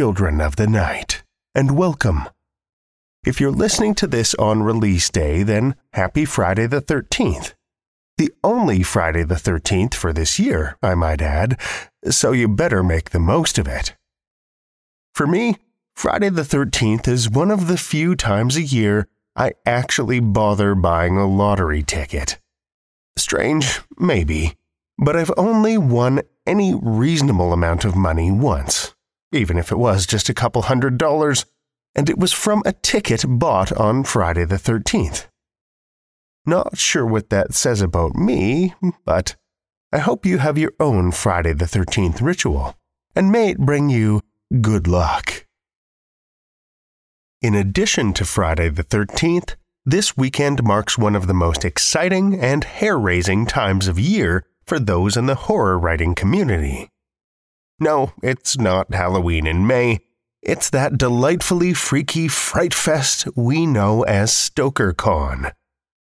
Children of the night, and welcome. If you're listening to this on release day, then happy Friday the 13th. The only Friday the 13th for this year, I might add, so you better make the most of it. For me, Friday the 13th is one of the few times a year I actually bother buying a lottery ticket. Strange, maybe, but I've only won any reasonable amount of money once, even if it was just a couple hundred dollars, and it was from a ticket bought on Friday the 13th. Not sure what that says about me, but I hope you have your own Friday the 13th ritual, and may it bring you good luck. In addition to Friday the 13th, this weekend marks one of the most exciting and hair raising times of year for those in the horror writing community. No, it's not Halloween in May. It's that delightfully freaky fright fest we know as StokerCon,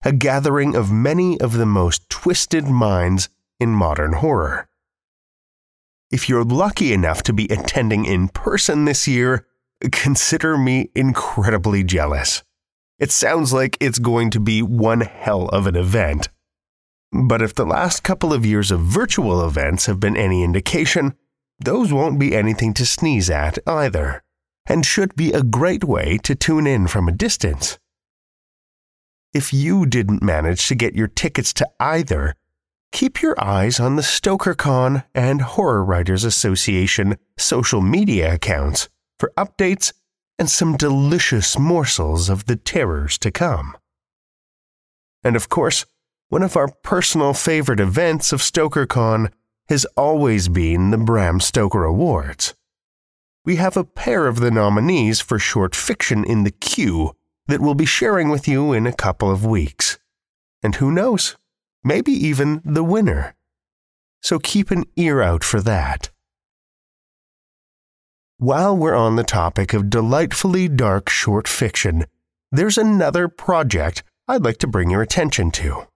a gathering of many of the most twisted minds in modern horror. If you're lucky enough to be attending in person this year, consider me incredibly jealous. It sounds like it's going to be one hell of an event. But if the last couple of years of virtual events have been any indication, those won't be anything to sneeze at either, and should be a great way to tune in from a distance. If you didn't manage to get your tickets to either, keep your eyes on the StokerCon and Horror Writers Association social media accounts for updates and some delicious morsels of the terrors to come. And of course, one of our personal favorite events of StokerCon has always been the Bram Stoker Awards. We have a pair of the nominees for short fiction in the queue that we'll be sharing with you in a couple of weeks. And who knows, maybe even the winner. So keep an ear out for that. While we're on the topic of delightfully dark short fiction, there's another project I'd like to bring your attention to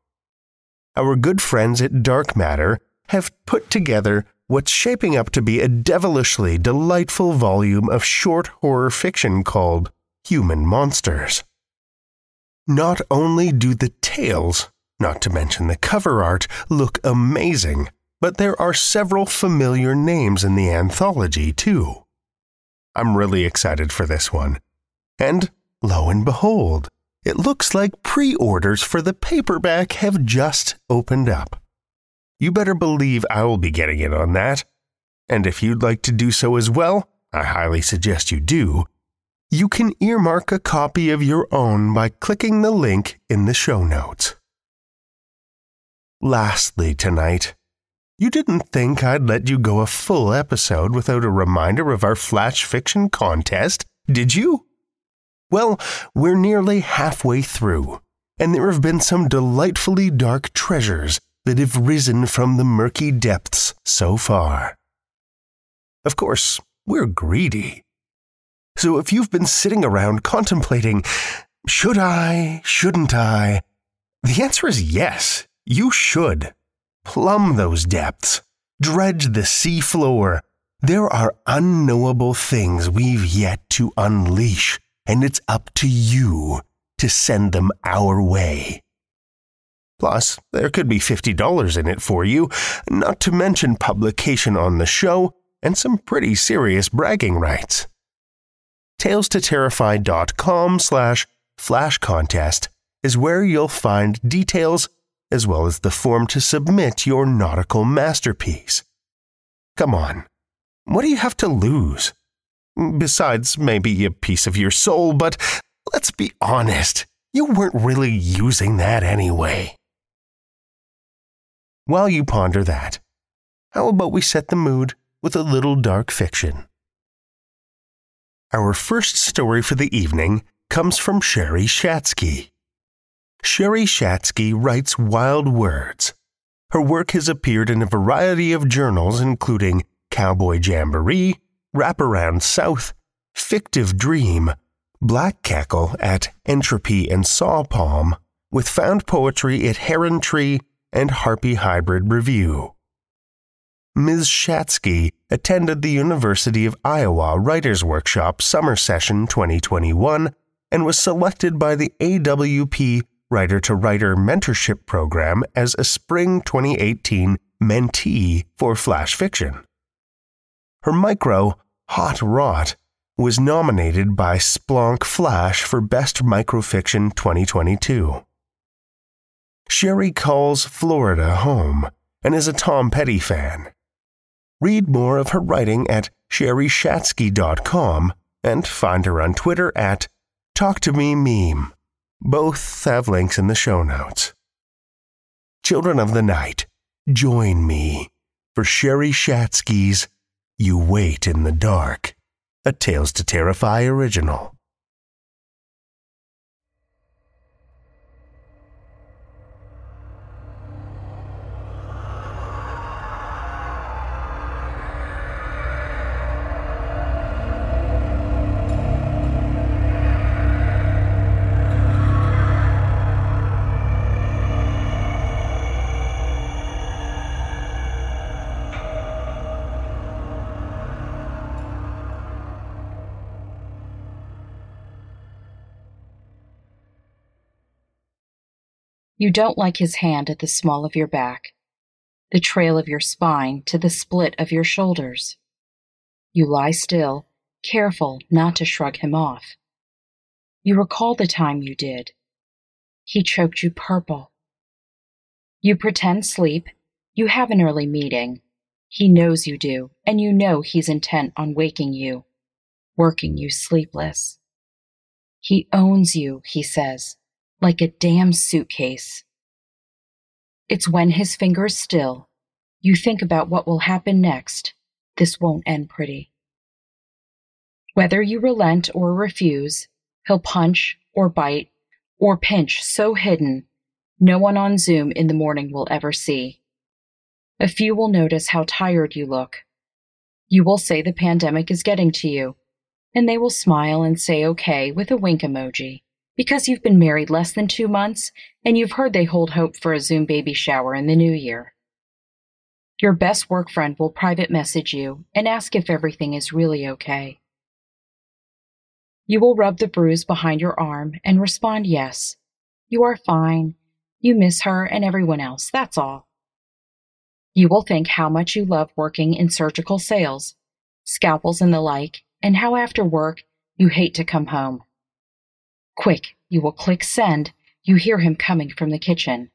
our good friends at Dark Matter have put together what's shaping up to be a devilishly delightful volume of short horror fiction called Human Monsters. Not only do the tales, not to mention the cover art, look amazing, but there are several familiar names in the anthology, too. I'm really excited for this one. And lo and behold, it looks like pre orders for the paperback have just opened up. You better believe I'll be getting in on that. And if you'd like to do so as well, I highly suggest you do. You can earmark a copy of your own by clicking the link in the show notes. Lastly, tonight, you didn't think I'd let you go a full episode without a reminder of our flash fiction contest, did you? Well, we're nearly halfway through, and there have been some delightfully dark treasures that have risen from the murky depths so far. Of course, we're greedy. So if you've been sitting around contemplating, should I, shouldn't I? The answer is yes, you should. Plumb those depths. Dredge the sea floor. There are unknowable things we've yet to unleash, and it's up to you to send them our way. Plus, there could be $50 in it for you, not to mention publication on the show and some pretty serious bragging rights. TalesToTerrify.com slash flash contest is where you'll find details as well as the form to submit your nautical masterpiece. Come on, what do you have to lose? Besides, maybe a piece of your soul, but let's be honest, you weren't really using that anyway. While you ponder that, how about we set the mood with a little dark fiction? Our first story for the evening comes from Sheree Shatsky. Sheree Shatsky writes wild words. Her work has appeared in a variety of journals, including Cowboy Jamboree, Wraparound South, Fictive Dream, Black Cackle at Entropy and Saw Palm, with found poetry at Heron Tree and Harpy Hybrid Review. Ms. Shatsky attended the University of Iowa Writers Workshop Summer Session 2021 and was selected by the AWP Writer to Writer Mentorship Program as a Spring 2018 mentee for Flash Fiction. Her micro, Hot Rot, was nominated by Splonk Flash for Best Microfiction 2022. Sheree calls Florida home and is a Tom Petty fan. Read more of her writing at shereeshatsky.com and find her on Twitter at Talk to Me Meme. Both have links in the show notes. Children of the Night, join me for Sheree Shatsky's You Wait in the Dark, a Tales to Terrify original. You don't like his hand at the small of your back, the trail of your spine to the split of your shoulders. You lie still, careful not to shrug him off. You recall the time you did. He choked you purple. You pretend sleep. You have an early meeting. He knows you do, and you know he's intent on waking you, working you sleepless. He owns you, he says, like a damn suitcase. It's when his fingers still, you think about what will happen next. This won't end pretty. Whether you relent or refuse, he'll punch or bite or pinch so hidden no one on Zoom in the morning will ever see. A few will notice how tired you look. You will say the pandemic is getting to you, and they will smile and say okay with a wink emoji because you've been married less than two months and you've heard they hold hope for a Zoom baby shower in the new year. Your best work friend will private message you and ask if everything is really okay. You will rub the bruise behind your arm and respond yes. You are fine. You miss her and everyone else, that's all. You will think how much you love working in surgical sales, scalpels and the like, and how after work you hate to come home. Quick, you will click send. You hear him coming from the kitchen.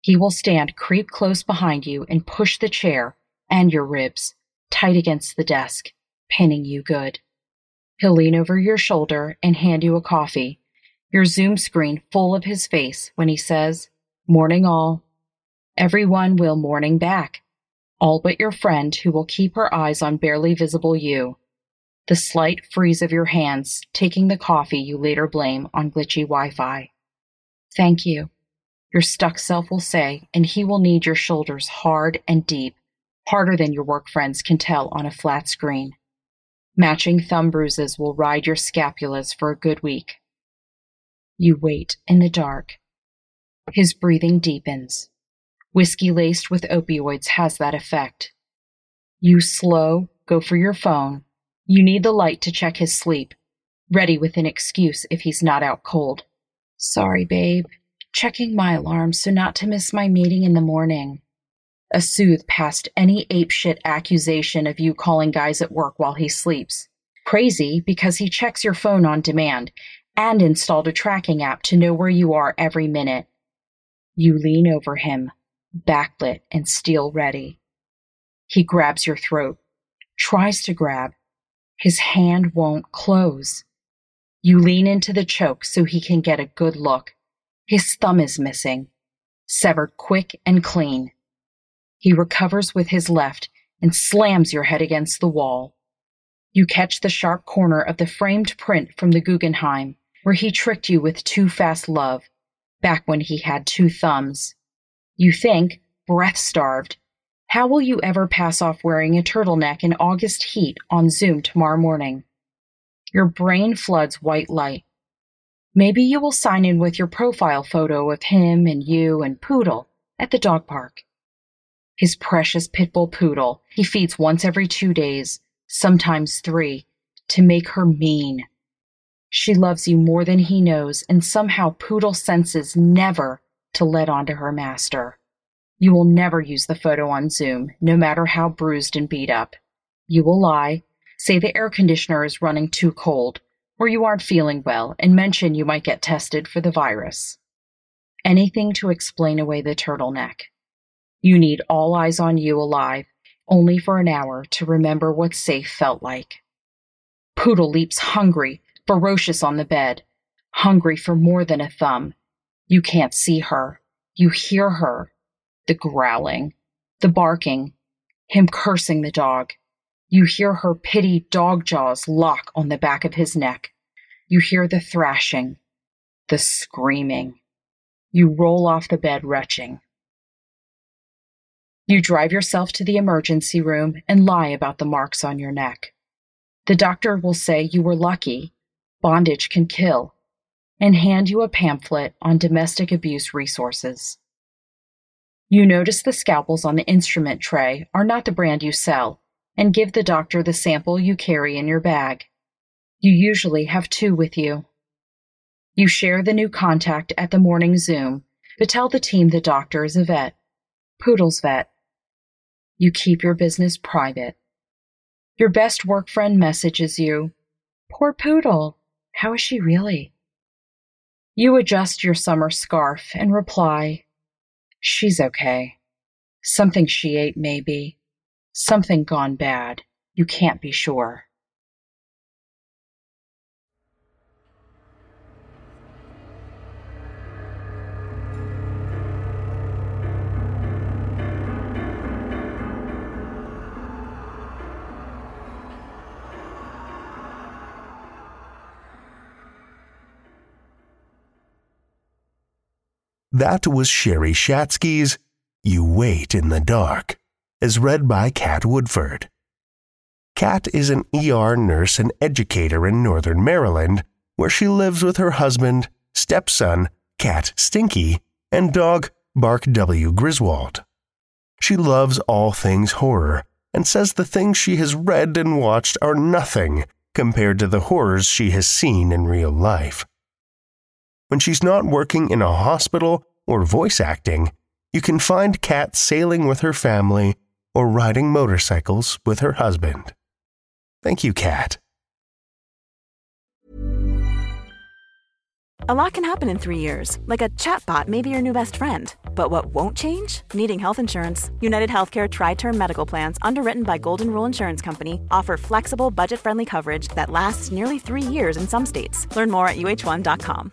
He will stand creep close behind you and push the chair and your ribs tight against the desk, pinning you good. He'll lean over your shoulder and hand you a coffee, your Zoom screen full of his face when he says, Morning all. Everyone will morning back, all but your friend who will keep her eyes on barely visible you. The slight freeze of your hands taking the coffee you later blame on glitchy Wi Fi. Thank you your stuck self will say, and he will knead your shoulders hard and deep, harder than your work friends can tell on a flat screen. Matching thumb bruises will ride your scapulas for a good week. You wait in the dark. His breathing deepens. Whiskey laced with opioids has that effect. You slow, go for your phone. You need the light to check his sleep, ready with an excuse if he's not out cold. Sorry, babe, checking my alarm so not to miss my meeting in the morning. A soothe past any apeshit accusation of you calling guys at work while he sleeps. Crazy because he checks your phone on demand and installed a tracking app to know where you are every minute. You lean over him, backlit and steel ready. He grabs your throat, tries to grab. His hand won't close. You lean into the choke so he can get a good look his thumb is missing, severed quick and clean. He recovers with his left and slams your head against the wall. You catch the sharp corner of the framed print from the Guggenheim, where he tricked you with too fast love, back when he had two thumbs. You think, breath starved, how will you ever pass off wearing a turtleneck in August heat on Zoom tomorrow morning? Your brain floods white light. Maybe you will sign in with your profile photo of him and you and Poodle at the dog park. His precious pit bull poodle he feeds once every two days, sometimes three, to make her mean. She loves you more than he knows, and somehow Poodle senses never to let on to her master. You will never use the photo on Zoom, no matter how bruised and beat up. You will lie, say the air conditioner is running too cold, or you aren't feeling well and mention you might get tested for the virus. Anything to explain away the turtleneck. You need all eyes on you alive, only for an hour to remember what safe felt like. Poodle leaps hungry, ferocious on the bed, hungry for more than a thumb. You can't see her. You hear her. The growling, the barking, him cursing the dog. You hear her pity dog jaws lock on the back of his neck. You hear the thrashing, the screaming. You roll off the bed retching. You drive yourself to the emergency room and lie about the marks on your neck. The doctor will say you were lucky, bondage can kill, and hand you a pamphlet on domestic abuse resources. You notice the scalpels on the instrument tray are not the brand you sell and give the doctor the sample you carry in your bag. You usually have two with you. You share the new contact at the morning Zoom, but tell the team the doctor is a vet, Poodle's vet. You keep your business private. Your best work friend messages you, Poor Poodle, how is she really? You adjust your summer scarf and reply, She's okay. Something she ate, maybe. Something gone bad. You can't be sure. That was Sheree Shatsky's You Wait in the Dark, as read by Kat Woodford. Kat is an ER nurse and educator in Northern Maryland, where she lives with her husband, stepson, Cat Stinky, and dog Bark W. Griswold. She loves all things horror and says the things she has read and watched are nothing compared to the horrors she has seen in real life when she's not working in a hospital or voice acting, you can find Kat sailing with her family or riding motorcycles with her husband. Thank you, Kat. A lot can happen in three years, like a chatbot may be your new best friend. But what won't change? Needing health insurance. United Healthcare Tri Term Medical Plans, underwritten by Golden Rule Insurance Company, offer flexible, budget friendly coverage that lasts nearly three years in some states. Learn more at uh1.com.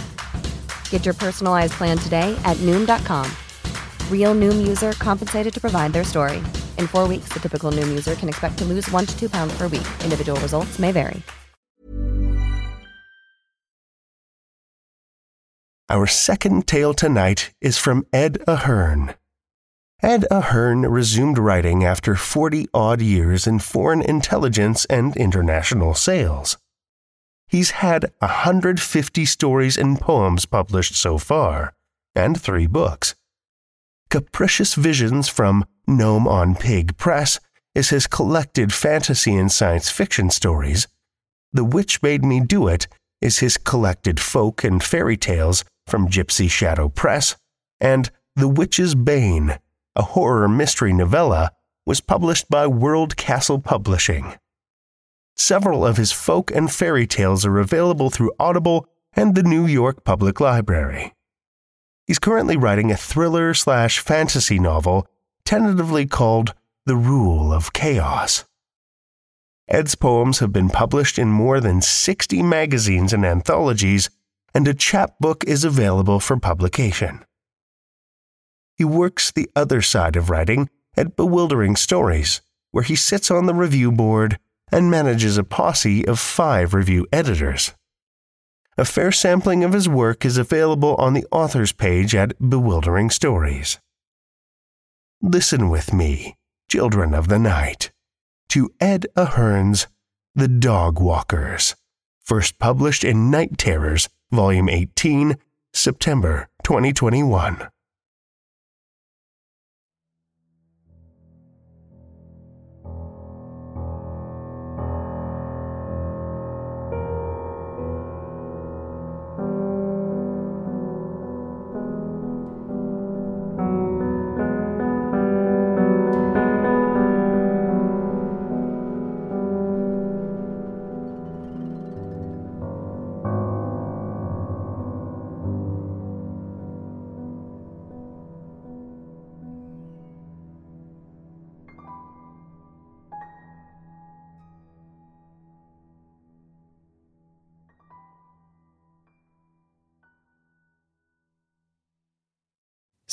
Get your personalized plan today at Noom.com. Real Noom user compensated to provide their story. In four weeks, the typical Noom user can expect to lose one to two pounds per week. Individual results may vary. Our second tale tonight is from Ed Ahern. Ed Ahern resumed writing after 40 odd years in foreign intelligence and international sales. He's had 150 stories and poems published so far, and three books. Capricious Visions from Gnome on Pig Press is his collected fantasy and science fiction stories. The Witch Made Me Do It is his collected folk and fairy tales from Gypsy Shadow Press, and The Witch's Bane a horror mystery novella, was published by World Castle Publishing. Several of his folk and fairy tales are available through Audible and the New York Public Library. He's currently writing a thriller slash fantasy novel tentatively called The Rule of Chaos. Ed's poems have been published in more than 60 magazines and anthologies, and a chapbook is available for publication he works the other side of writing at Bewildering Stories, where he sits on the review board and manages a posse of five review editors. A fair sampling of his work is available on the author's page at Bewildering Stories. Listen with me, children of the night, to Ed Ahern's The Dog Walkers, first published in Night Terrors, Volume 18, September 2021.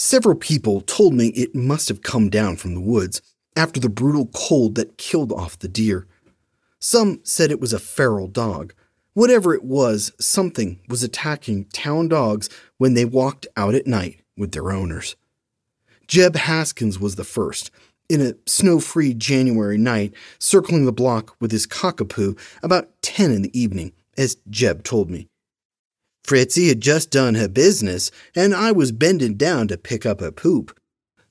Several people told me it must have come down from the woods after the brutal cold that killed off the deer. Some said it was a feral dog. Whatever it was, something was attacking town dogs when they walked out at night with their owners. Jeb Haskins was the first, in a snow free January night, circling the block with his cockapoo about 10 in the evening, as Jeb told me. Fritzy had just done her business, and I was bending down to pick up her poop.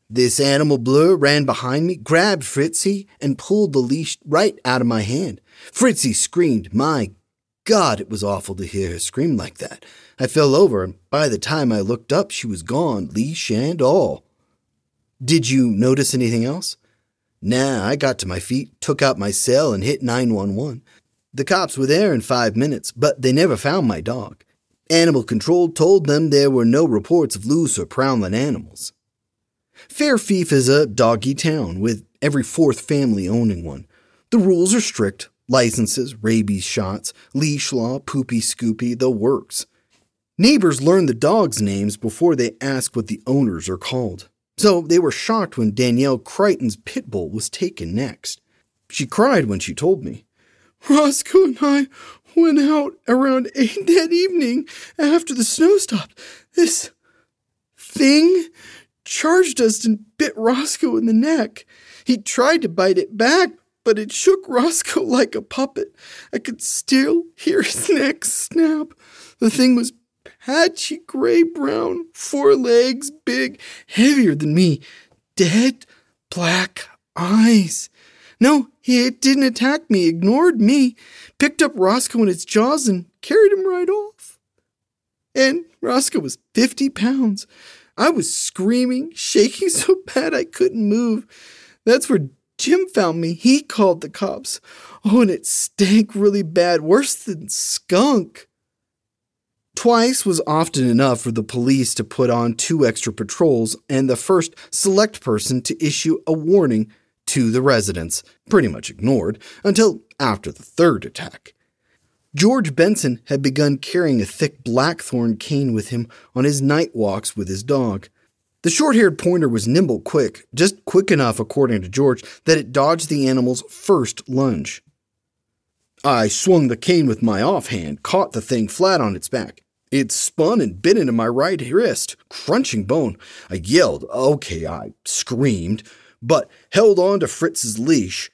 This animal blur ran behind me, grabbed Fritzy, and pulled the leash right out of my hand. Fritzy screamed. My God, it was awful to hear her scream like that. I fell over, and by the time I looked up, she was gone, leash and all. Did you notice anything else? Nah, I got to my feet, took out my cell, and hit 911. The cops were there in five minutes, but they never found my dog. Animal Control told them there were no reports of loose or prowling animals. Fairfief is a doggy town with every fourth family owning one. The rules are strict licenses, rabies shots, leash law, poopy scoopy, the works. Neighbors learn the dogs' names before they ask what the owners are called. So they were shocked when Danielle Crichton's pit bull was taken next. She cried when she told me. Roscoe and I went out around 8 that evening after the snow stopped. This thing charged us and bit Roscoe in the neck. He tried to bite it back, but it shook Roscoe like a puppet. I could still hear his neck snap. The thing was patchy gray brown, four legs, big, heavier than me, dead black eyes. No, it didn't attack me, ignored me, picked up Roscoe in its jaws and carried him right off. And Roscoe was 50 pounds. I was screaming, shaking so bad I couldn't move. That's where Jim found me. He called the cops. Oh, and it stank really bad, worse than skunk. Twice was often enough for the police to put on two extra patrols and the first select person to issue a warning to the residents, pretty much ignored, until after the third attack. George Benson had begun carrying a thick blackthorn cane with him on his night walks with his dog. The short haired pointer was nimble quick, just quick enough, according to George, that it dodged the animal's first lunge. I swung the cane with my offhand, caught the thing flat on its back. It spun and bit into my right wrist, crunching bone. I yelled, okay, I screamed, but held on to Fritz's leash.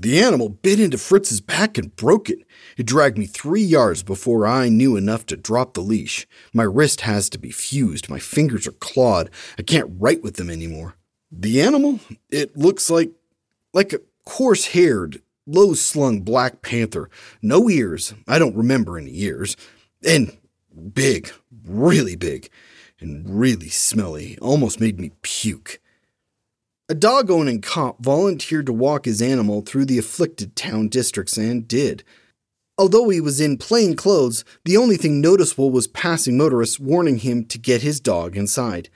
The animal bit into Fritz's back and broke it. It dragged me three yards before I knew enough to drop the leash. My wrist has to be fused. My fingers are clawed. I can't write with them anymore. The animal? It looks like like a coarse-haired, low-slung black panther. No ears. I don't remember any ears. And big, really big, and really smelly. Almost made me puke. A dog owning cop volunteered to walk his animal through the afflicted town districts and did. Although he was in plain clothes, the only thing noticeable was passing motorists warning him to get his dog inside.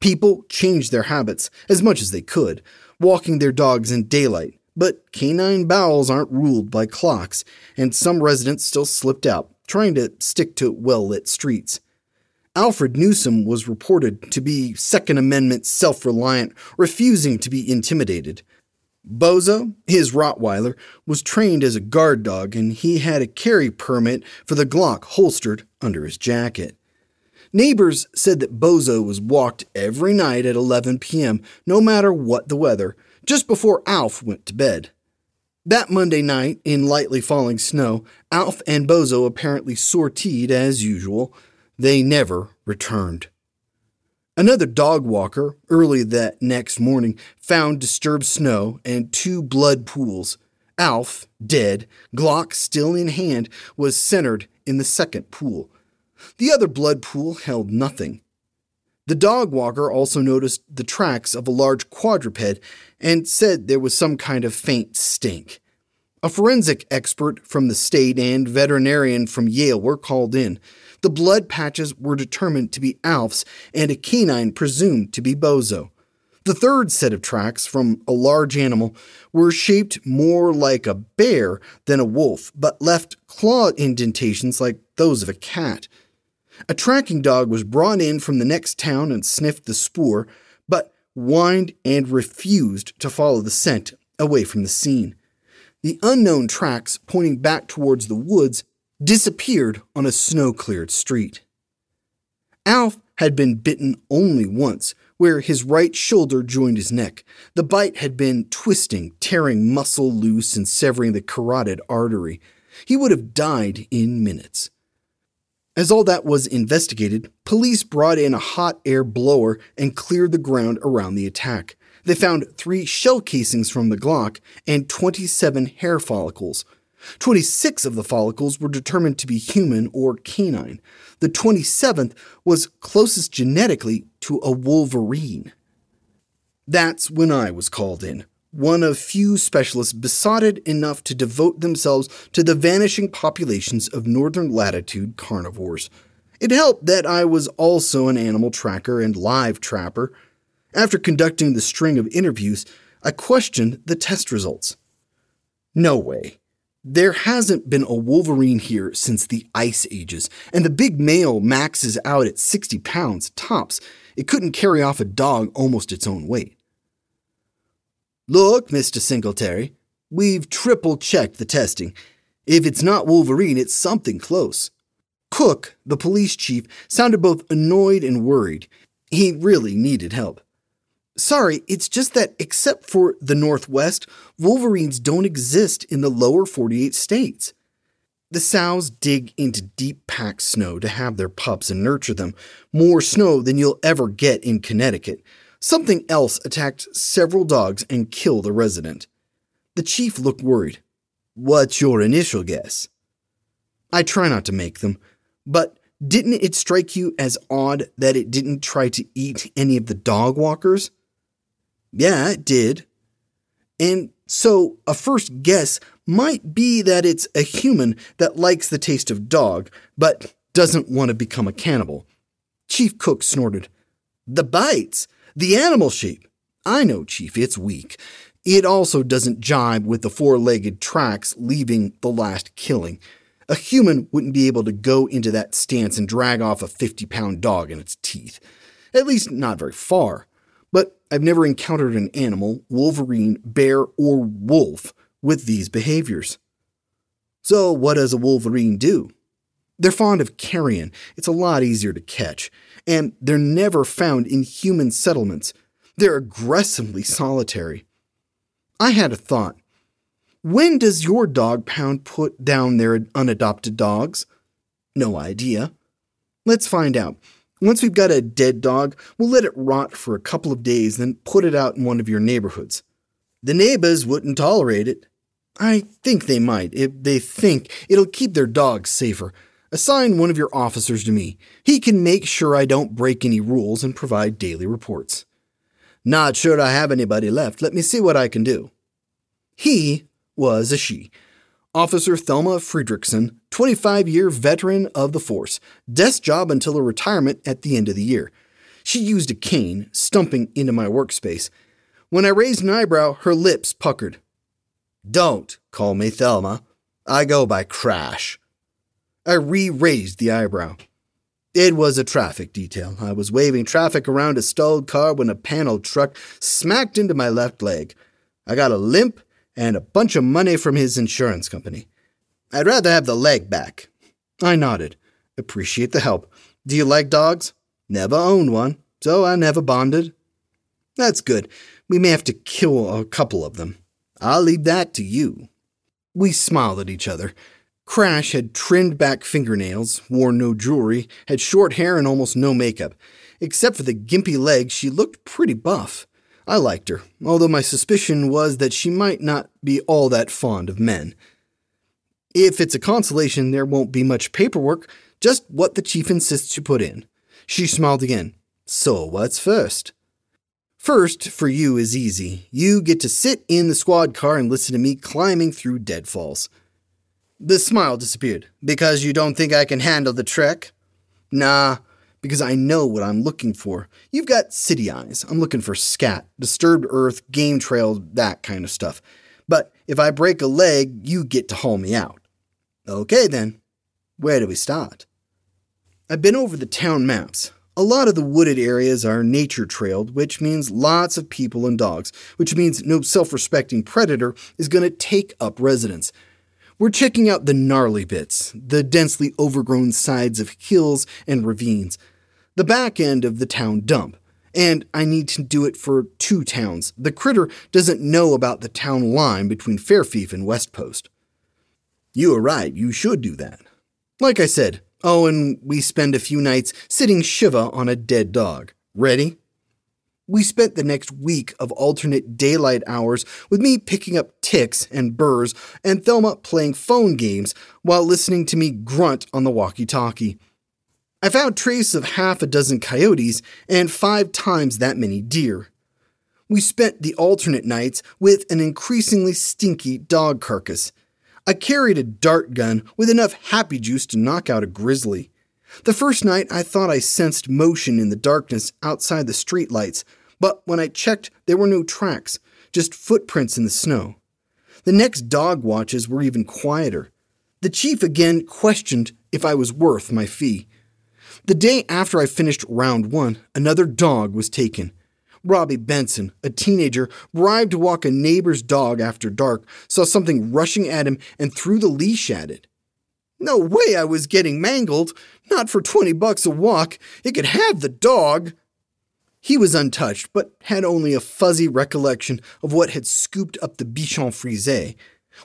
People changed their habits as much as they could, walking their dogs in daylight, but canine bowels aren't ruled by clocks, and some residents still slipped out, trying to stick to well lit streets. Alfred Newsom was reported to be Second Amendment self reliant, refusing to be intimidated. Bozo, his Rottweiler, was trained as a guard dog and he had a carry permit for the Glock holstered under his jacket. Neighbors said that Bozo was walked every night at 11 p.m., no matter what the weather, just before Alf went to bed. That Monday night, in lightly falling snow, Alf and Bozo apparently sortied as usual. They never returned. Another dog walker, early that next morning, found disturbed snow and two blood pools. Alf, dead, Glock still in hand, was centered in the second pool. The other blood pool held nothing. The dog walker also noticed the tracks of a large quadruped and said there was some kind of faint stink. A forensic expert from the state and veterinarian from Yale were called in. The blood patches were determined to be Alf's and a canine presumed to be Bozo. The third set of tracks from a large animal were shaped more like a bear than a wolf, but left claw indentations like those of a cat. A tracking dog was brought in from the next town and sniffed the spoor, but whined and refused to follow the scent away from the scene. The unknown tracks pointing back towards the woods disappeared on a snow cleared street. Alf had been bitten only once, where his right shoulder joined his neck. The bite had been twisting, tearing muscle loose and severing the carotid artery. He would have died in minutes. As all that was investigated, police brought in a hot air blower and cleared the ground around the attack. They found three shell casings from the Glock and 27 hair follicles. 26 of the follicles were determined to be human or canine. The 27th was closest genetically to a wolverine. That's when I was called in, one of few specialists besotted enough to devote themselves to the vanishing populations of northern latitude carnivores. It helped that I was also an animal tracker and live trapper. After conducting the string of interviews, I questioned the test results. No way. There hasn't been a Wolverine here since the Ice Ages, and the big male maxes out at 60 pounds tops. It couldn't carry off a dog almost its own weight. Look, Mr. Singletary, we've triple checked the testing. If it's not Wolverine, it's something close. Cook, the police chief, sounded both annoyed and worried. He really needed help. Sorry, it's just that except for the Northwest, wolverines don't exist in the lower 48 states. The sows dig into deep packed snow to have their pups and nurture them, more snow than you'll ever get in Connecticut. Something else attacked several dogs and killed a resident. The chief looked worried. What's your initial guess? I try not to make them, but didn't it strike you as odd that it didn't try to eat any of the dog walkers? Yeah, it did. And so a first guess might be that it's a human that likes the taste of dog, but doesn't want to become a cannibal. Chief Cook snorted. The bites! The animal sheep! I know, Chief, it's weak. It also doesn't jibe with the four legged tracks leaving the last killing. A human wouldn't be able to go into that stance and drag off a 50 pound dog in its teeth. At least, not very far. I've never encountered an animal, wolverine, bear, or wolf, with these behaviors. So, what does a wolverine do? They're fond of carrion. It's a lot easier to catch. And they're never found in human settlements. They're aggressively solitary. I had a thought. When does your dog pound put down their unadopted dogs? No idea. Let's find out. Once we've got a dead dog, we'll let it rot for a couple of days, then put it out in one of your neighborhoods. The neighbors wouldn't tolerate it. I think they might, if they think it'll keep their dogs safer. Assign one of your officers to me. He can make sure I don't break any rules and provide daily reports. Not sure I have anybody left. Let me see what I can do. He was a she. Officer Thelma Friedrichsen, 25 year veteran of the force, desk job until her retirement at the end of the year. She used a cane, stumping into my workspace. When I raised an eyebrow, her lips puckered. Don't call me Thelma. I go by Crash. I re raised the eyebrow. It was a traffic detail. I was waving traffic around a stalled car when a panel truck smacked into my left leg. I got a limp and a bunch of money from his insurance company. I'd rather have the leg back. I nodded. Appreciate the help. Do you like dogs? Never owned one, so I never bonded. That's good. We may have to kill a couple of them. I'll leave that to you. We smiled at each other. Crash had trimmed back fingernails, wore no jewelry, had short hair and almost no makeup. Except for the gimpy legs, she looked pretty buff. I liked her, although my suspicion was that she might not be all that fond of men. If it's a consolation, there won't be much paperwork, just what the chief insists you put in. She smiled again. So, what's first? First, for you, is easy. You get to sit in the squad car and listen to me climbing through deadfalls. The smile disappeared. Because you don't think I can handle the trek? Nah, because I know what I'm looking for. You've got city eyes. I'm looking for scat, disturbed earth, game trails, that kind of stuff. But if I break a leg, you get to haul me out. Okay then. Where do we start? I've been over the town maps. A lot of the wooded areas are nature trailed, which means lots of people and dogs, which means no self respecting predator is going to take up residence. We're checking out the gnarly bits, the densely overgrown sides of hills and ravines, the back end of the town dump. And I need to do it for two towns. The critter doesn't know about the town line between Fairfief and Westpost. You are right, you should do that. Like I said, oh, and we spend a few nights sitting Shiva on a dead dog. Ready? We spent the next week of alternate daylight hours with me picking up ticks and burrs and Thelma playing phone games while listening to me grunt on the walkie talkie. I found trace of half a dozen coyotes and five times that many deer. We spent the alternate nights with an increasingly stinky dog carcass. I carried a dart gun with enough happy juice to knock out a grizzly. The first night I thought I sensed motion in the darkness outside the streetlights, but when I checked, there were no tracks. just footprints in the snow. The next dog watches were even quieter. The chief again questioned if I was worth my fee. The day after I finished round one, another dog was taken. Robbie Benson, a teenager, bribed to walk a neighbor's dog after dark, saw something rushing at him and threw the leash at it. No way I was getting mangled. Not for 20 bucks a walk. It could have the dog. He was untouched, but had only a fuzzy recollection of what had scooped up the bichon frise.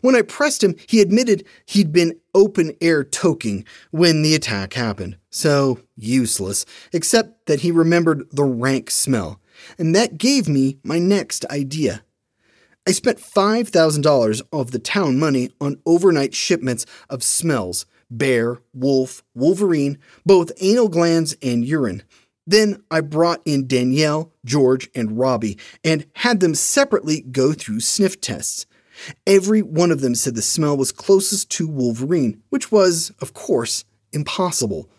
When I pressed him, he admitted he'd been open air toking when the attack happened. So useless, except that he remembered the rank smell. And that gave me my next idea. I spent $5,000 of the town money on overnight shipments of smells bear, wolf, wolverine, both anal glands and urine. Then I brought in Danielle, George, and Robbie and had them separately go through sniff tests. Every one of them said the smell was closest to Wolverine, which was, of course, impossible.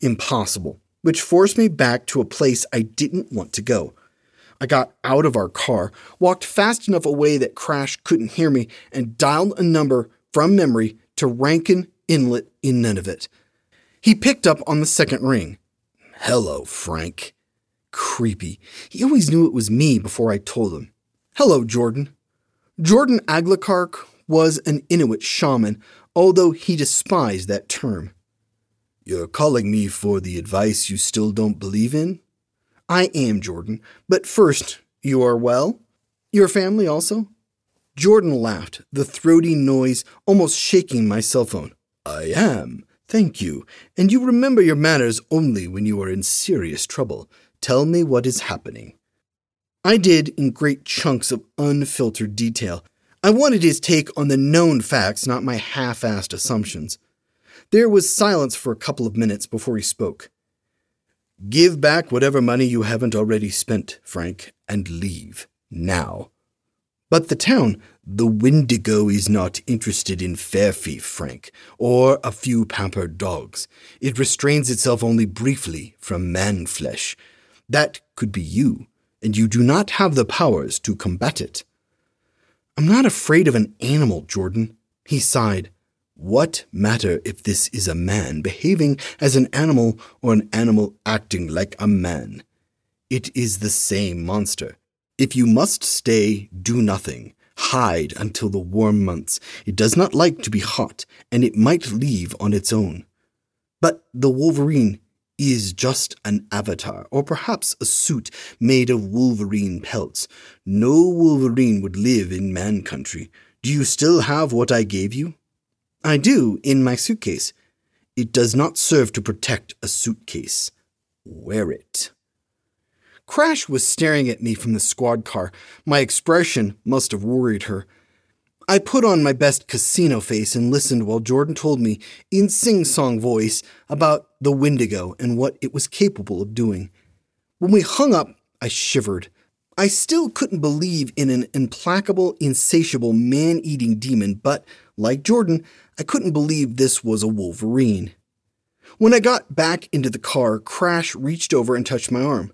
Impossible, which forced me back to a place I didn't want to go. I got out of our car, walked fast enough away that Crash couldn't hear me, and dialed a number from memory to Rankin Inlet in Nunavut. He picked up on the second ring. Hello, Frank. Creepy. He always knew it was me before I told him. Hello, Jordan. Jordan Aglakark was an Inuit shaman, although he despised that term. You're calling me for the advice you still don't believe in? I am, Jordan. But first, you are well? Your family also? Jordan laughed, the throaty noise almost shaking my cell phone. I am, thank you, and you remember your manners only when you are in serious trouble. Tell me what is happening. I did in great chunks of unfiltered detail. I wanted his take on the known facts, not my half assed assumptions. There was silence for a couple of minutes before he spoke. Give back whatever money you haven't already spent, Frank, and leave now. But the town, the Wendigo is not interested in fair fee, Frank, or a few pampered dogs. It restrains itself only briefly from man flesh. That could be you, and you do not have the powers to combat it. I'm not afraid of an animal, Jordan. He sighed. What matter if this is a man behaving as an animal or an animal acting like a man? It is the same monster. If you must stay, do nothing. Hide until the warm months. It does not like to be hot, and it might leave on its own. But the Wolverine is just an avatar, or perhaps a suit made of wolverine pelts. No wolverine would live in man country. Do you still have what I gave you? I do, in my suitcase. It does not serve to protect a suitcase. Wear it. Crash was staring at me from the squad car. My expression must have worried her. I put on my best casino face and listened while Jordan told me, in sing song voice, about the Wendigo and what it was capable of doing. When we hung up, I shivered. I still couldn't believe in an implacable, insatiable, man eating demon, but, like Jordan, I couldn't believe this was a Wolverine. When I got back into the car, Crash reached over and touched my arm.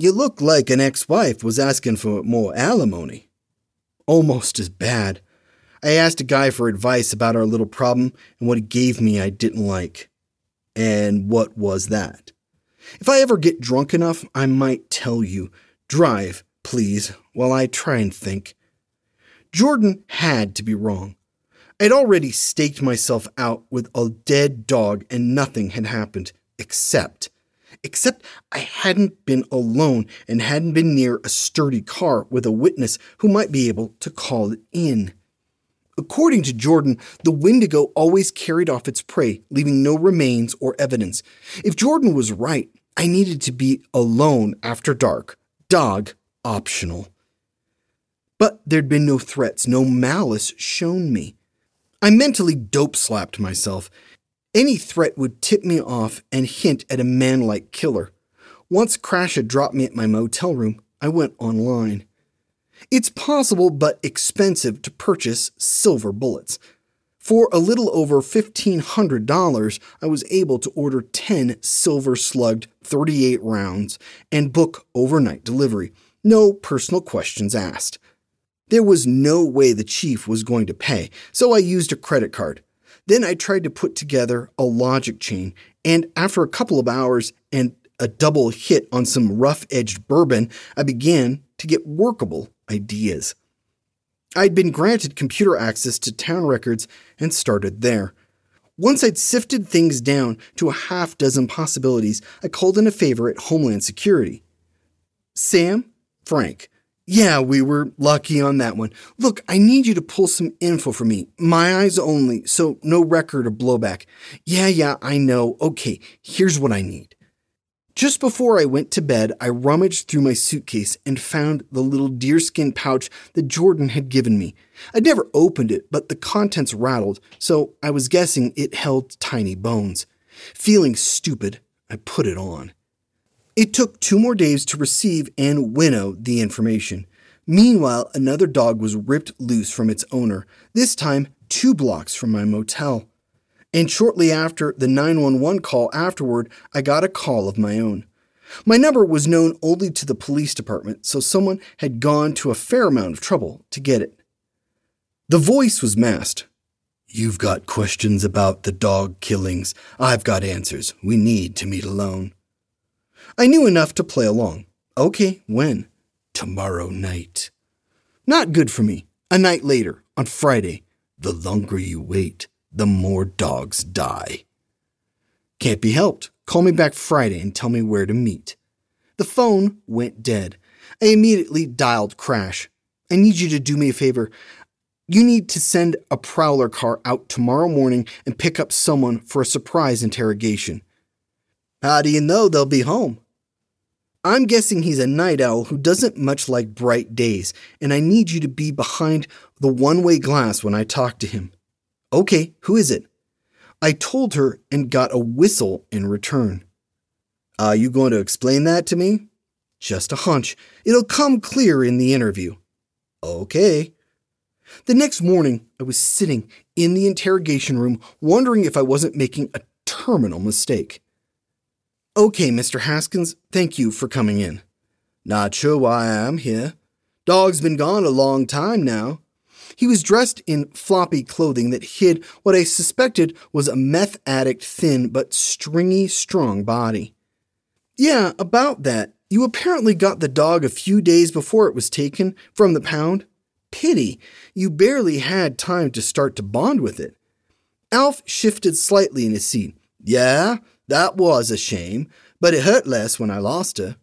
You look like an ex wife was asking for more alimony. Almost as bad. I asked a guy for advice about our little problem, and what he gave me I didn't like. And what was that? If I ever get drunk enough, I might tell you. Drive, please, while I try and think. Jordan had to be wrong. I'd already staked myself out with a dead dog and nothing had happened, except. Except I hadn't been alone and hadn't been near a sturdy car with a witness who might be able to call it in. According to Jordan, the Wendigo always carried off its prey, leaving no remains or evidence. If Jordan was right, I needed to be alone after dark. Dog optional. But there'd been no threats, no malice shown me. I mentally dope slapped myself. Any threat would tip me off and hint at a man like killer. Once Crash had dropped me at my motel room, I went online. It's possible but expensive to purchase silver bullets. For a little over $1,500, I was able to order 10 silver slugged 38 rounds and book overnight delivery. No personal questions asked. There was no way the chief was going to pay, so I used a credit card. Then I tried to put together a logic chain, and after a couple of hours and a double hit on some rough edged bourbon, I began to get workable ideas. I'd been granted computer access to town records and started there. Once I'd sifted things down to a half dozen possibilities, I called in a favor at Homeland Security. Sam, Frank, yeah, we were lucky on that one. Look, I need you to pull some info for me. My eyes only, so no record or blowback. Yeah, yeah, I know. Okay, here's what I need. Just before I went to bed, I rummaged through my suitcase and found the little deerskin pouch that Jordan had given me. I'd never opened it, but the contents rattled, so I was guessing it held tiny bones. Feeling stupid, I put it on. It took two more days to receive and winnow the information. Meanwhile, another dog was ripped loose from its owner, this time two blocks from my motel. And shortly after the 911 call afterward, I got a call of my own. My number was known only to the police department, so someone had gone to a fair amount of trouble to get it. The voice was masked. You've got questions about the dog killings. I've got answers. We need to meet alone. I knew enough to play along. Okay, when? Tomorrow night. Not good for me. A night later, on Friday. The longer you wait, the more dogs die. Can't be helped. Call me back Friday and tell me where to meet. The phone went dead. I immediately dialed Crash. I need you to do me a favor. You need to send a prowler car out tomorrow morning and pick up someone for a surprise interrogation. How do you know they'll be home? I'm guessing he's a night owl who doesn't much like bright days, and I need you to be behind the one way glass when I talk to him. Okay, who is it? I told her and got a whistle in return. Are you going to explain that to me? Just a hunch. It'll come clear in the interview. Okay. The next morning, I was sitting in the interrogation room wondering if I wasn't making a terminal mistake. Okay, Mr. Haskins, thank you for coming in. Not sure why I'm here. Dog's been gone a long time now. He was dressed in floppy clothing that hid what I suspected was a meth addict thin but stringy strong body. Yeah, about that. You apparently got the dog a few days before it was taken from the pound. Pity, you barely had time to start to bond with it. Alf shifted slightly in his seat. Yeah, that was a shame, but it hurt less when I lost her.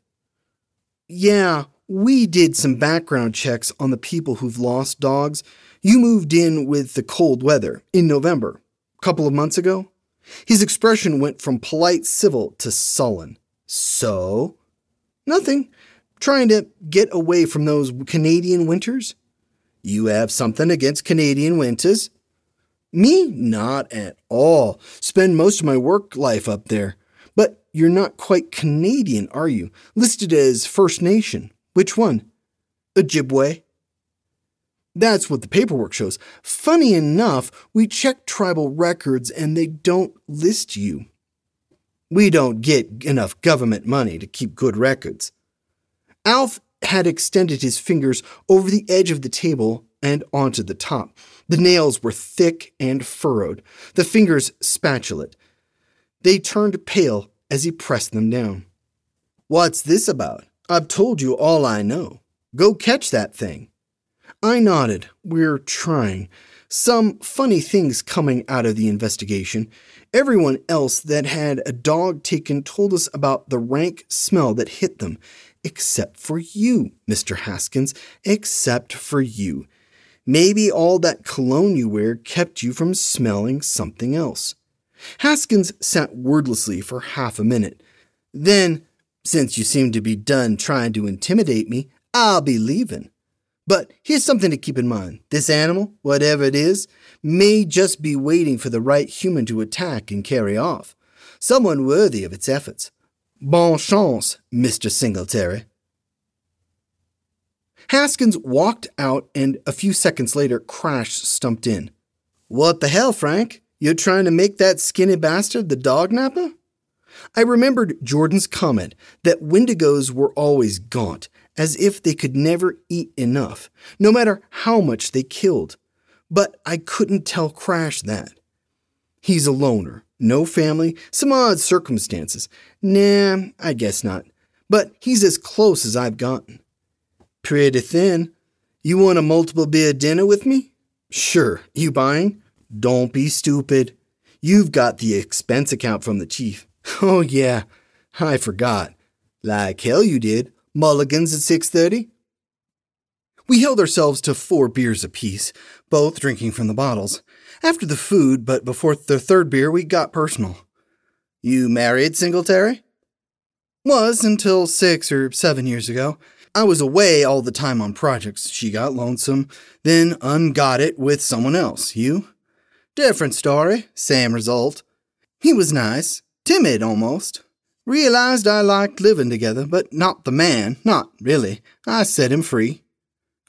Yeah, we did some background checks on the people who've lost dogs. You moved in with the cold weather in November, a couple of months ago. His expression went from polite civil to sullen. So? Nothing. Trying to get away from those Canadian winters? You have something against Canadian winters? Me? Not at all. Spend most of my work life up there. But you're not quite Canadian, are you? Listed as First Nation. Which one? Ojibwe? That's what the paperwork shows. Funny enough, we check tribal records and they don't list you. We don't get enough government money to keep good records. Alf had extended his fingers over the edge of the table and onto the top. The nails were thick and furrowed, the fingers spatulate. They turned pale as he pressed them down. What's this about? I've told you all I know. Go catch that thing. I nodded. We're trying. Some funny things coming out of the investigation. Everyone else that had a dog taken told us about the rank smell that hit them, except for you, Mr. Haskins, except for you. Maybe all that cologne you wear kept you from smelling something else. Haskins sat wordlessly for half a minute. Then, since you seem to be done trying to intimidate me, I'll be leaving. But here's something to keep in mind. This animal, whatever it is, may just be waiting for the right human to attack and carry off. Someone worthy of its efforts. Bon chance, Mr. Singletary. Haskins walked out, and a few seconds later, Crash stumped in. What the hell, Frank? You're trying to make that skinny bastard the dog napper? I remembered Jordan's comment that Wendigos were always gaunt, as if they could never eat enough, no matter how much they killed. But I couldn't tell Crash that. He's a loner, no family, some odd circumstances. Nah, I guess not. But he's as close as I've gotten. Pretty thin. You want a multiple beer dinner with me? Sure. You buying? Don't be stupid. You've got the expense account from the chief. Oh yeah, I forgot. Like hell you did. Mulligans at 6:30? We held ourselves to four beers apiece, both drinking from the bottles. After the food, but before the third beer, we got personal. You married, Singletary? Was until six or seven years ago. I was away all the time on projects. She got lonesome, then ungot it with someone else. You? Different story, same result. He was nice, timid almost. Realized I liked living together, but not the man, not really. I set him free.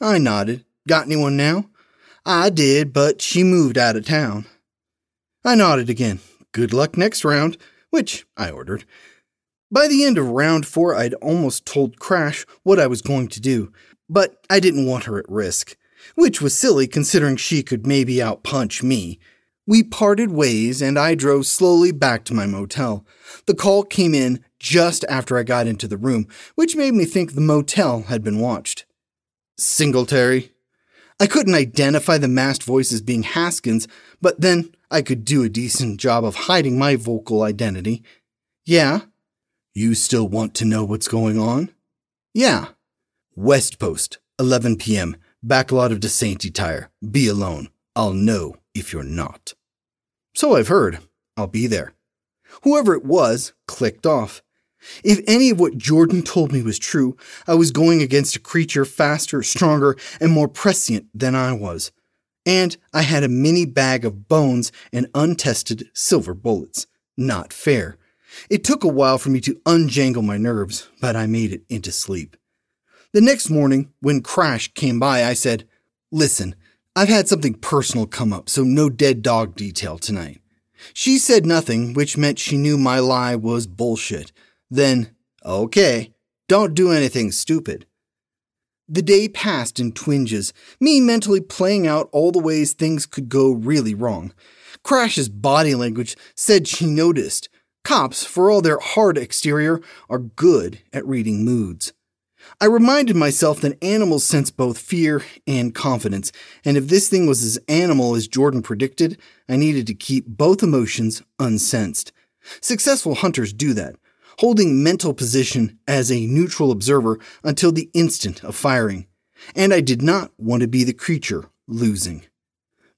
I nodded. Got anyone now? I did, but she moved out of town. I nodded again. Good luck next round, which I ordered. By the end of round four, I'd almost told Crash what I was going to do, but I didn't want her at risk, which was silly considering she could maybe outpunch me. We parted ways and I drove slowly back to my motel. The call came in just after I got into the room, which made me think the motel had been watched. Singletary. I couldn't identify the masked voice as being Haskins, but then I could do a decent job of hiding my vocal identity. Yeah. You still want to know what's going on? Yeah. West Post, 11 p.m., back lot of DeSainty Tire. Be alone. I'll know if you're not. So I've heard. I'll be there. Whoever it was clicked off. If any of what Jordan told me was true, I was going against a creature faster, stronger, and more prescient than I was. And I had a mini bag of bones and untested silver bullets. Not fair. It took a while for me to unjangle my nerves, but I made it into sleep. The next morning, when Crash came by, I said, Listen, I've had something personal come up, so no dead dog detail tonight. She said nothing, which meant she knew my lie was bullshit. Then, okay, don't do anything stupid. The day passed in twinges, me mentally playing out all the ways things could go really wrong. Crash's body language said she noticed. Cops, for all their hard exterior, are good at reading moods. I reminded myself that animals sense both fear and confidence, and if this thing was as animal as Jordan predicted, I needed to keep both emotions unsensed. Successful hunters do that, holding mental position as a neutral observer until the instant of firing. And I did not want to be the creature losing.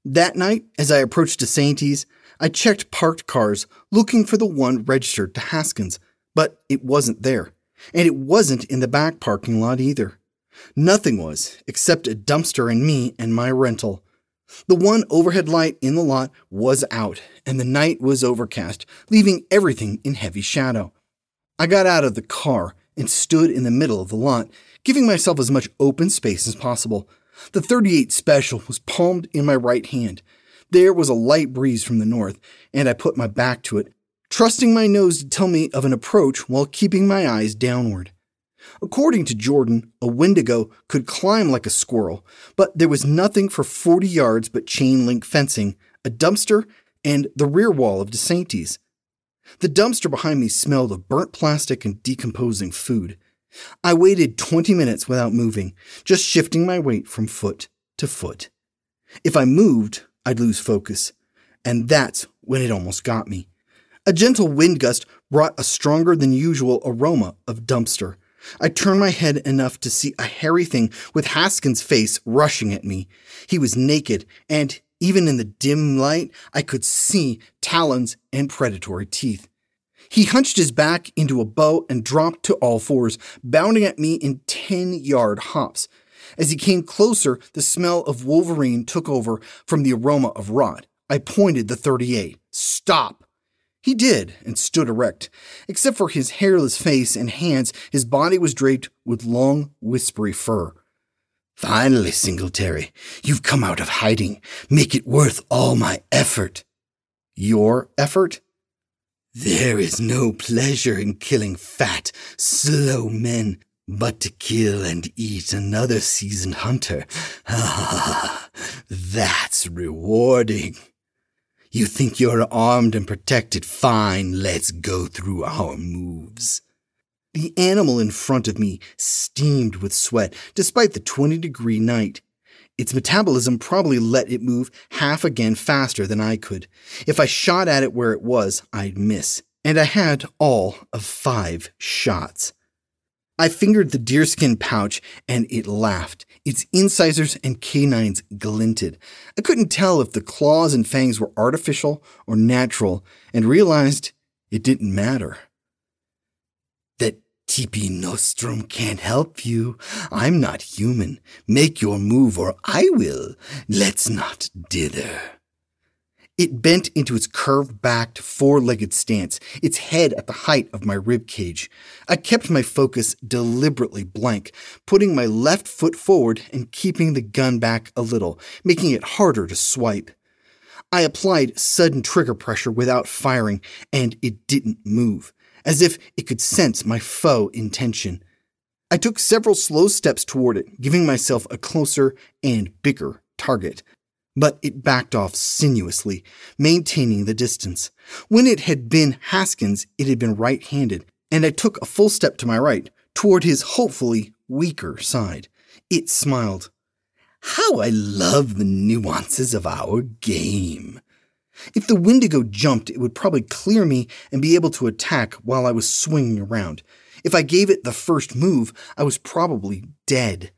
That night, as I approached DeSainty's, I checked parked cars looking for the one registered to Haskins, but it wasn't there. And it wasn't in the back parking lot either. Nothing was, except a dumpster and me and my rental. The one overhead light in the lot was out, and the night was overcast, leaving everything in heavy shadow. I got out of the car and stood in the middle of the lot, giving myself as much open space as possible. The 38 special was palmed in my right hand. There was a light breeze from the north, and I put my back to it, trusting my nose to tell me of an approach while keeping my eyes downward. According to Jordan, a wendigo could climb like a squirrel, but there was nothing for 40 yards but chain link fencing, a dumpster, and the rear wall of DeSainty's. The dumpster behind me smelled of burnt plastic and decomposing food. I waited 20 minutes without moving, just shifting my weight from foot to foot. If I moved, I'd lose focus, and that's when it almost got me. A gentle wind gust brought a stronger than usual aroma of dumpster. I turned my head enough to see a hairy thing with Haskins' face rushing at me. He was naked, and even in the dim light, I could see talons and predatory teeth. He hunched his back into a bow and dropped to all fours, bounding at me in 10 yard hops. As he came closer, the smell of Wolverine took over from the aroma of rot. I pointed the 38. Stop! He did, and stood erect. Except for his hairless face and hands, his body was draped with long, whispery fur. Finally, Singletary, you've come out of hiding. Make it worth all my effort. Your effort? There is no pleasure in killing fat, slow men. But to kill and eat another seasoned hunter. Ah, that's rewarding. You think you're armed and protected? Fine, let's go through our moves. The animal in front of me steamed with sweat despite the 20 degree night. Its metabolism probably let it move half again faster than I could. If I shot at it where it was, I'd miss. And I had all of five shots. I fingered the deerskin pouch and it laughed. Its incisors and canines glinted. I couldn't tell if the claws and fangs were artificial or natural and realized it didn't matter. That TP Nostrum can't help you. I'm not human. Make your move or I will. Let's not dither. It bent into its curved backed, four legged stance, its head at the height of my rib cage. I kept my focus deliberately blank, putting my left foot forward and keeping the gun back a little, making it harder to swipe. I applied sudden trigger pressure without firing, and it didn't move, as if it could sense my foe intention. I took several slow steps toward it, giving myself a closer and bigger target but it backed off sinuously, maintaining the distance. When it had been Haskins, it had been right handed, and I took a full step to my right, toward his hopefully weaker side. It smiled. How I love the nuances of our game. If the Wendigo jumped, it would probably clear me and be able to attack while I was swinging around. If I gave it the first move, I was probably dead.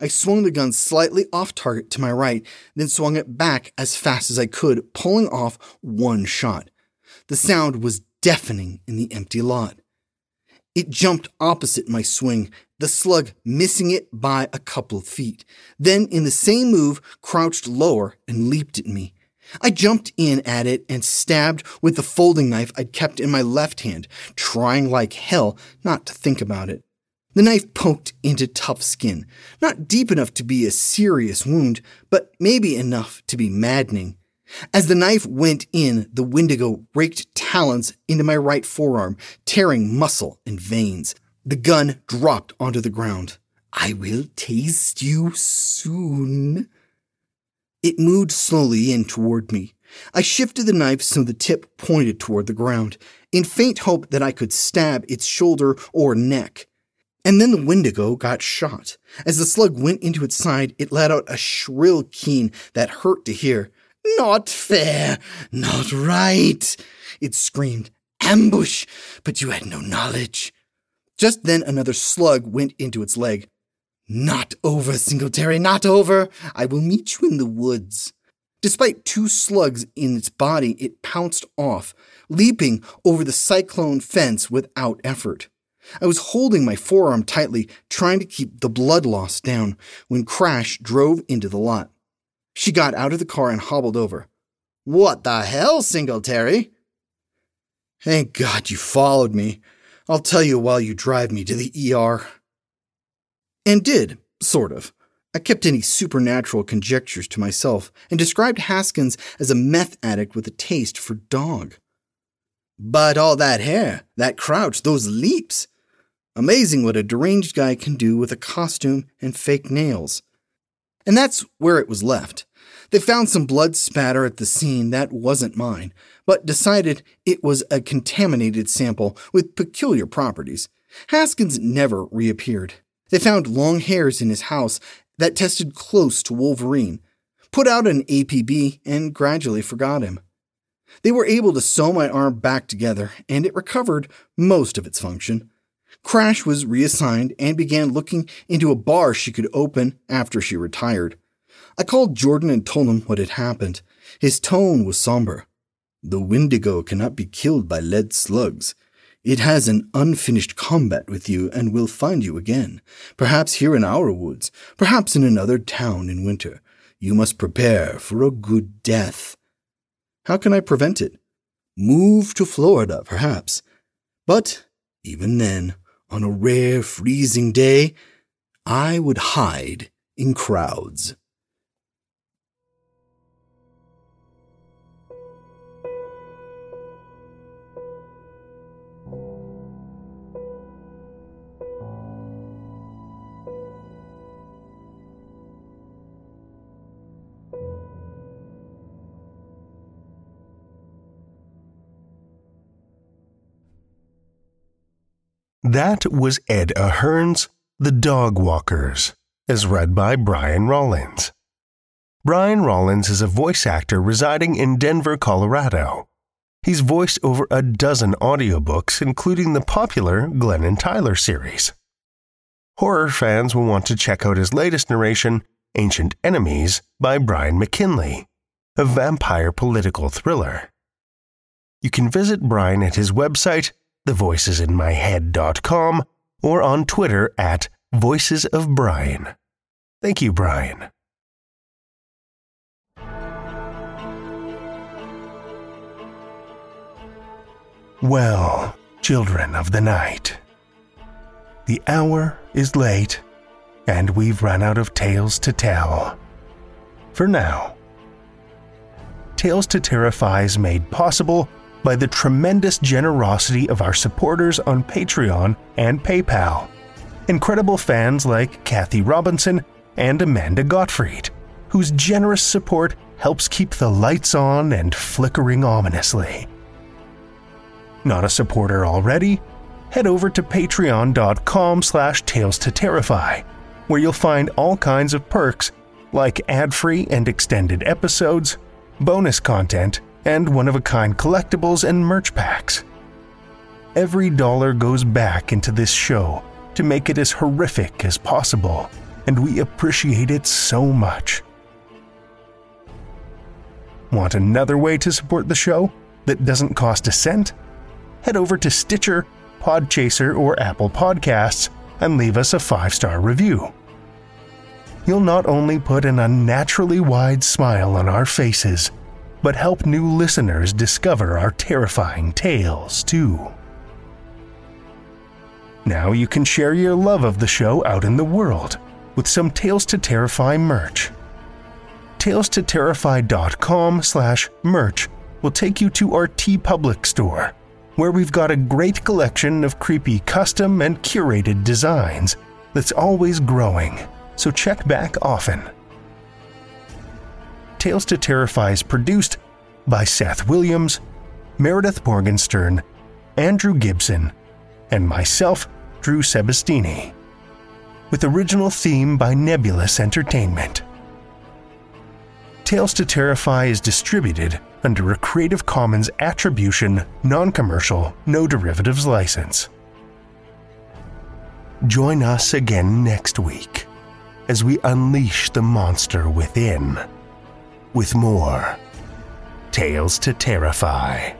I swung the gun slightly off target to my right, then swung it back as fast as I could, pulling off one shot. The sound was deafening in the empty lot. It jumped opposite my swing, the slug missing it by a couple of feet. Then, in the same move, crouched lower and leaped at me. I jumped in at it and stabbed with the folding knife I'd kept in my left hand, trying like hell not to think about it. The knife poked into tough skin, not deep enough to be a serious wound, but maybe enough to be maddening. As the knife went in, the Wendigo raked talons into my right forearm, tearing muscle and veins. The gun dropped onto the ground. I will taste you soon. It moved slowly in toward me. I shifted the knife so the tip pointed toward the ground, in faint hope that I could stab its shoulder or neck. And then the Wendigo got shot. As the slug went into its side, it let out a shrill keen that hurt to hear. Not fair! Not right! It screamed. Ambush! But you had no knowledge. Just then another slug went into its leg. Not over, Singletary, not over! I will meet you in the woods. Despite two slugs in its body, it pounced off, leaping over the cyclone fence without effort. I was holding my forearm tightly, trying to keep the blood loss down, when Crash drove into the lot. She got out of the car and hobbled over. What the hell, Singletary? Thank God you followed me. I'll tell you while you drive me to the ER. And did, sort of. I kept any supernatural conjectures to myself and described Haskins as a meth addict with a taste for dog. But all that hair, that crouch, those leaps. Amazing what a deranged guy can do with a costume and fake nails. And that's where it was left. They found some blood spatter at the scene that wasn't mine, but decided it was a contaminated sample with peculiar properties. Haskins never reappeared. They found long hairs in his house that tested close to Wolverine, put out an APB, and gradually forgot him. They were able to sew my arm back together, and it recovered most of its function. Crash was reassigned and began looking into a bar she could open after she retired. I called Jordan and told him what had happened. His tone was somber. The Wendigo cannot be killed by lead slugs. It has an unfinished combat with you and will find you again, perhaps here in our woods, perhaps in another town in winter. You must prepare for a good death. How can I prevent it? Move to Florida, perhaps. But even then, on a rare freezing day, I would hide in crowds. That was Ed Ahern's The Dog Walkers, as read by Brian Rollins. Brian Rollins is a voice actor residing in Denver, Colorado. He's voiced over a dozen audiobooks, including the popular Glenn and Tyler series. Horror fans will want to check out his latest narration, Ancient Enemies, by Brian McKinley, a vampire political thriller. You can visit Brian at his website, thevoicesinmyhead.com, or on Twitter at Voices of Brian. Thank you, Brian. Well, children of the night, the hour is late, and we've run out of tales to tell. For now. Tales to Terrify is made possible by the tremendous generosity of our supporters on Patreon and PayPal. Incredible fans like Kathy Robinson and Amanda Gottfried, whose generous support helps keep the lights on and flickering ominously. Not a supporter already? Head over to patreon.com slash tales to terrify, where you'll find all kinds of perks like ad-free and extended episodes, bonus content, and one-of-a-kind collectibles and merch packs. Every dollar goes back into this show to make it as horrific as possible, and we appreciate it so much. Want another way to support the show that doesn't cost a cent? head over to Stitcher, Podchaser, or Apple Podcasts and leave us a five star review. You'll not only put an unnaturally wide smile on our faces, but help new listeners discover our terrifying tales, too. Now you can share your love of the show out in the world with some Tales to Terrify merch. TalesToTerrify.com slash merch will take you to our TeePublic store where we've got a great collection of creepy custom and curated designs that's always growing, so check back often. Tales to Terrify is produced by Seth Williams, Meredith Morgenstern, Andrew Gibson, and myself, Drew Sebastini, with original theme by Nebulus Entertainment. Tales to Terrify is distributed under a Creative Commons Attribution, Non Commercial, No Derivatives license. Join us again next week as we unleash the monster within with more Tales to Terrify.